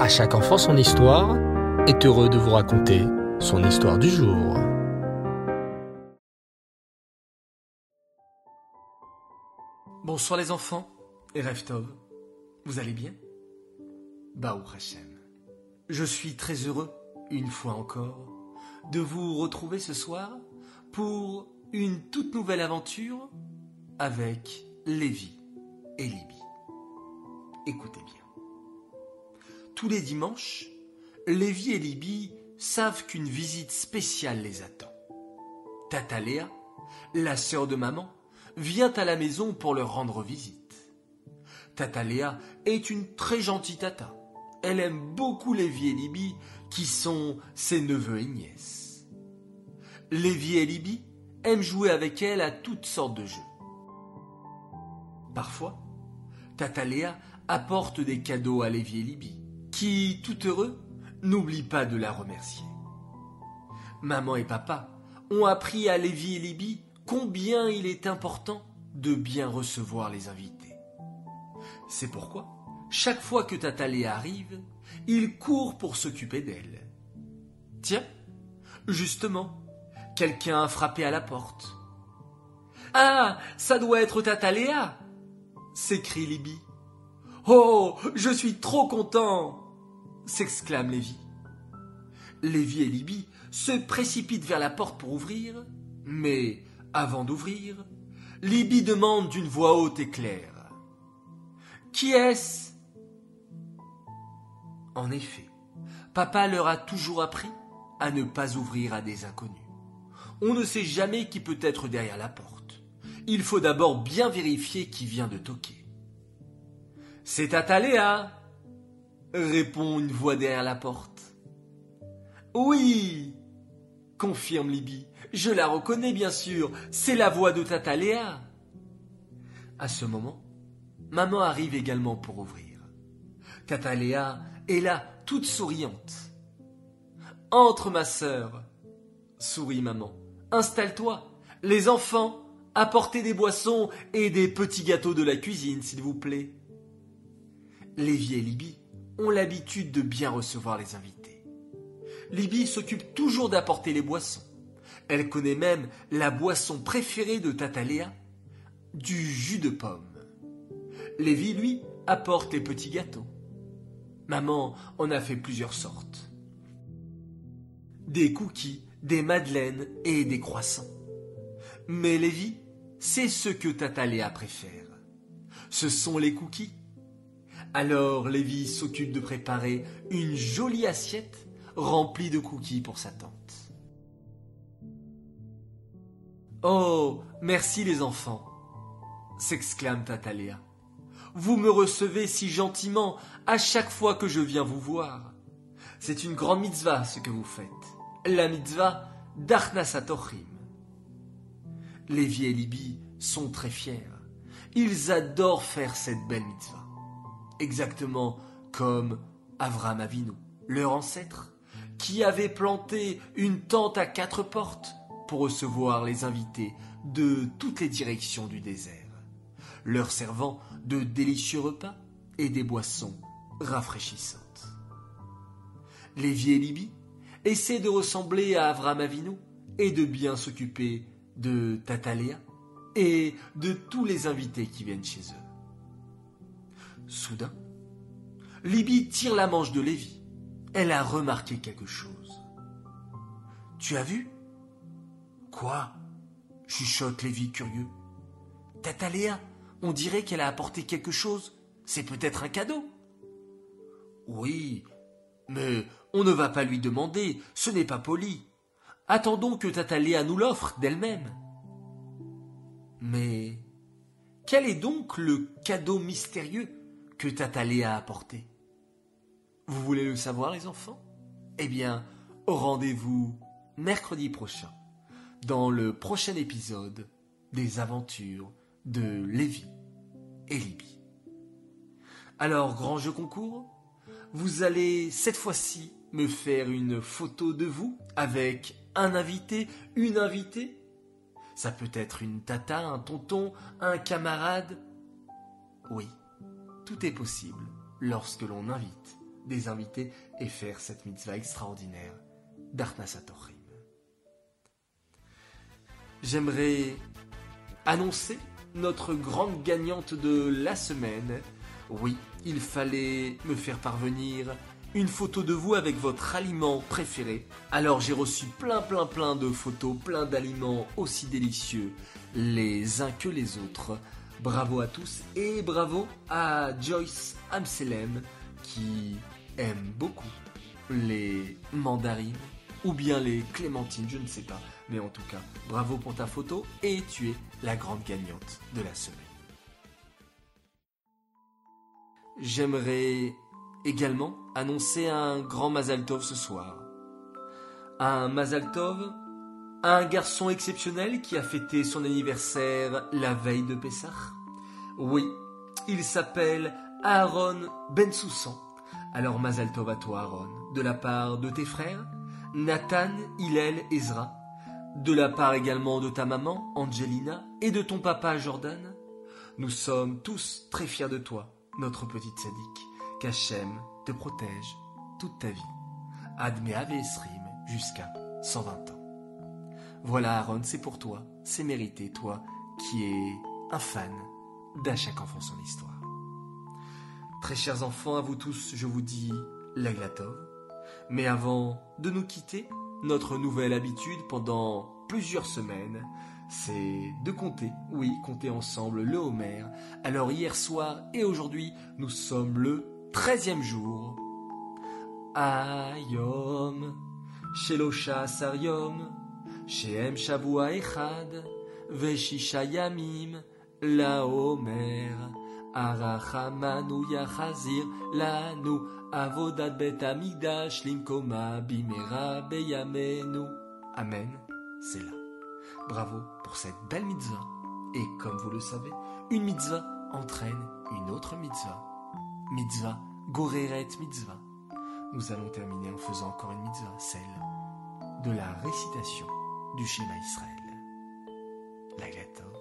À chaque enfant son histoire est heureux de vous raconter son histoire du jour. Bonsoir les enfants et Reftov, vous allez bien? Baou Hashem. Je suis très heureux, une fois encore, de vous retrouver ce soir pour une toute nouvelle aventure avec Lévi et Libye. Écoutez bien. Tous les dimanches, Lévi et Libye savent qu'une visite spéciale les attend. Tata Léa, la sœur de maman, vient à la maison pour leur rendre visite. Tata Léa est une très gentille tata. Elle aime beaucoup Lévi et Libye, qui sont ses neveux et nièces. Lévi et Libye aiment jouer avec elle à toutes sortes de jeux. Parfois, Tata Léa apporte des cadeaux à Lévi et Libye, qui, tout heureux, n'oublient pas de la remercier. Maman et papa ont appris à Lévi et Libye combien il est important de bien recevoir les invités. C'est pourquoi, chaque fois que Tata Léa arrive, il court pour s'occuper d'elle. Tiens, justement, quelqu'un a frappé à la porte. Ah, ça doit être Tata Léa s'écrie Libby. Oh, je suis trop content s'exclame Lévi. Lévi et Libby se précipitent vers la porte pour ouvrir, mais avant d'ouvrir, Libby demande d'une voix haute et claire. Qui est-ce? En effet, papa leur a toujours appris à ne pas ouvrir à des inconnus. On ne sait jamais qui peut être derrière la porte. Il faut d'abord bien vérifier qui vient de toquer. C'est Tata Léa répond une voix derrière la porte. Oui confirme Libby. Je la reconnais bien sûr, c'est la voix de Tata Léa. À ce moment, maman arrive également pour ouvrir. Tata Léa est là, toute souriante. Entre, ma sœur, sourit maman. Installe-toi. Les enfants, apportez des boissons et des petits gâteaux de la cuisine, s'il vous plaît. Lévi et Libby l'habitude de bien recevoir les invités. Libby s'occupe toujours d'apporter les boissons. Elle connaît même la boisson préférée de Tata Léa, du jus de pomme. Lévi, lui, apporte les petits gâteaux. Maman en a fait plusieurs sortes. Des cookies, des madeleines et des croissants. Mais Lévi, c'est ce que Tata Léa préfère. Ce sont les cookies. Alors Lévi s'occupe de préparer une jolie assiette remplie de cookies pour sa tante. Oh, merci les enfants, s'exclame Tata Léa. Vous me recevez si gentiment à chaque fois que je viens vous voir. C'est une grande mitzvah ce que vous faites. La mitzvah d'Arnasatochim. Lévi et Libye sont très fiers. Ils adorent faire cette belle mitzvah. Exactement comme Avram Avinu, leur ancêtre, qui avait planté une tente à quatre portes pour recevoir les invités de toutes les directions du désert, leur servant de délicieux repas et des boissons rafraîchissantes. Lévi et Libye essaient de ressembler à Avram Avinu et de bien s'occuper de Tataléa et de tous les invités qui viennent chez eux. Soudain, Libye tire la manche de Lévi. Elle a remarqué quelque chose. Tu as vu? Quoi? chuchote Lévi curieux. Tataléa, on dirait qu'elle a apporté quelque chose. C'est peut-être un cadeau. Oui, mais on ne va pas lui demander, ce n'est pas poli. Attendons que Tataléa nous l'offre d'elle-même. Mais quel est donc le cadeau mystérieux? Que Tataléa a apporté Vous voulez le savoir, les enfants? Eh bien, au rendez-vous mercredi prochain dans le prochain épisode des aventures de Lévi et Libye. Alors, grand jeu concours, vous allez cette fois-ci me faire une photo de vous avec un invité, une invitée. Ça peut être une tata, un tonton, un camarade. Oui, tout est possible lorsque l'on invite des invités et faire cette mitzvah extraordinaire d'Arnasatorim. J'aimerais annoncer notre grande gagnante de la semaine. Oui, il fallait me faire parvenir une photo de vous avec votre aliment préféré. Alors j'ai reçu plein plein plein de photos, plein d'aliments aussi délicieux, les uns que les autres. Bravo à tous et bravo à Joyce Amselem qui aime beaucoup les mandarines ou bien les clémentines, je ne sais pas. Mais en tout cas, bravo pour ta photo et tu es la grande gagnante de la semaine. J'aimerais également annoncer un grand Mazaltov ce soir. Un Mazaltov, un garçon exceptionnel qui a fêté son anniversaire la veille de Pessah. Oui, il s'appelle Aaron Bensoussan. Alors Mazaltov à toi Aaron, de la part de tes frères, Nathan, Hillel, Ezra, de la part également de ta maman, Angelina, et de ton papa, Jordan. Nous sommes tous très fiers de toi, notre petite sadique qu'Hachem te protège toute ta vie. Admet Esrim jusqu'à 120 ans. Voilà Aaron, c'est pour toi, c'est mérité, toi qui es un fan d'À chaque enfant son histoire. Très chers enfants, à vous tous, je vous dis l'aglatov. Mais avant de nous quitter, notre nouvelle habitude pendant plusieurs semaines, c'est de compter, oui, compter ensemble le Homer. Alors hier soir et aujourd'hui, nous sommes le treizième jour. Ayom, Shelosha Sariom, Shehem Shavua Echad, Veshisha Yamim, La Omer, Arachamanu Yachazir, Lanu, Avodat Bet Amigdash, Limkoma, Bimera, Beyamenu. Amen, c'est là. Bravo pour cette belle mitzvah. Et comme vous le savez, une mitzvah entraîne une autre mitzvah mitzvah, goreret mitzvah. Nous allons terminer en faisant encore une mitzvah, celle de la récitation du schéma Israël. La gâteau.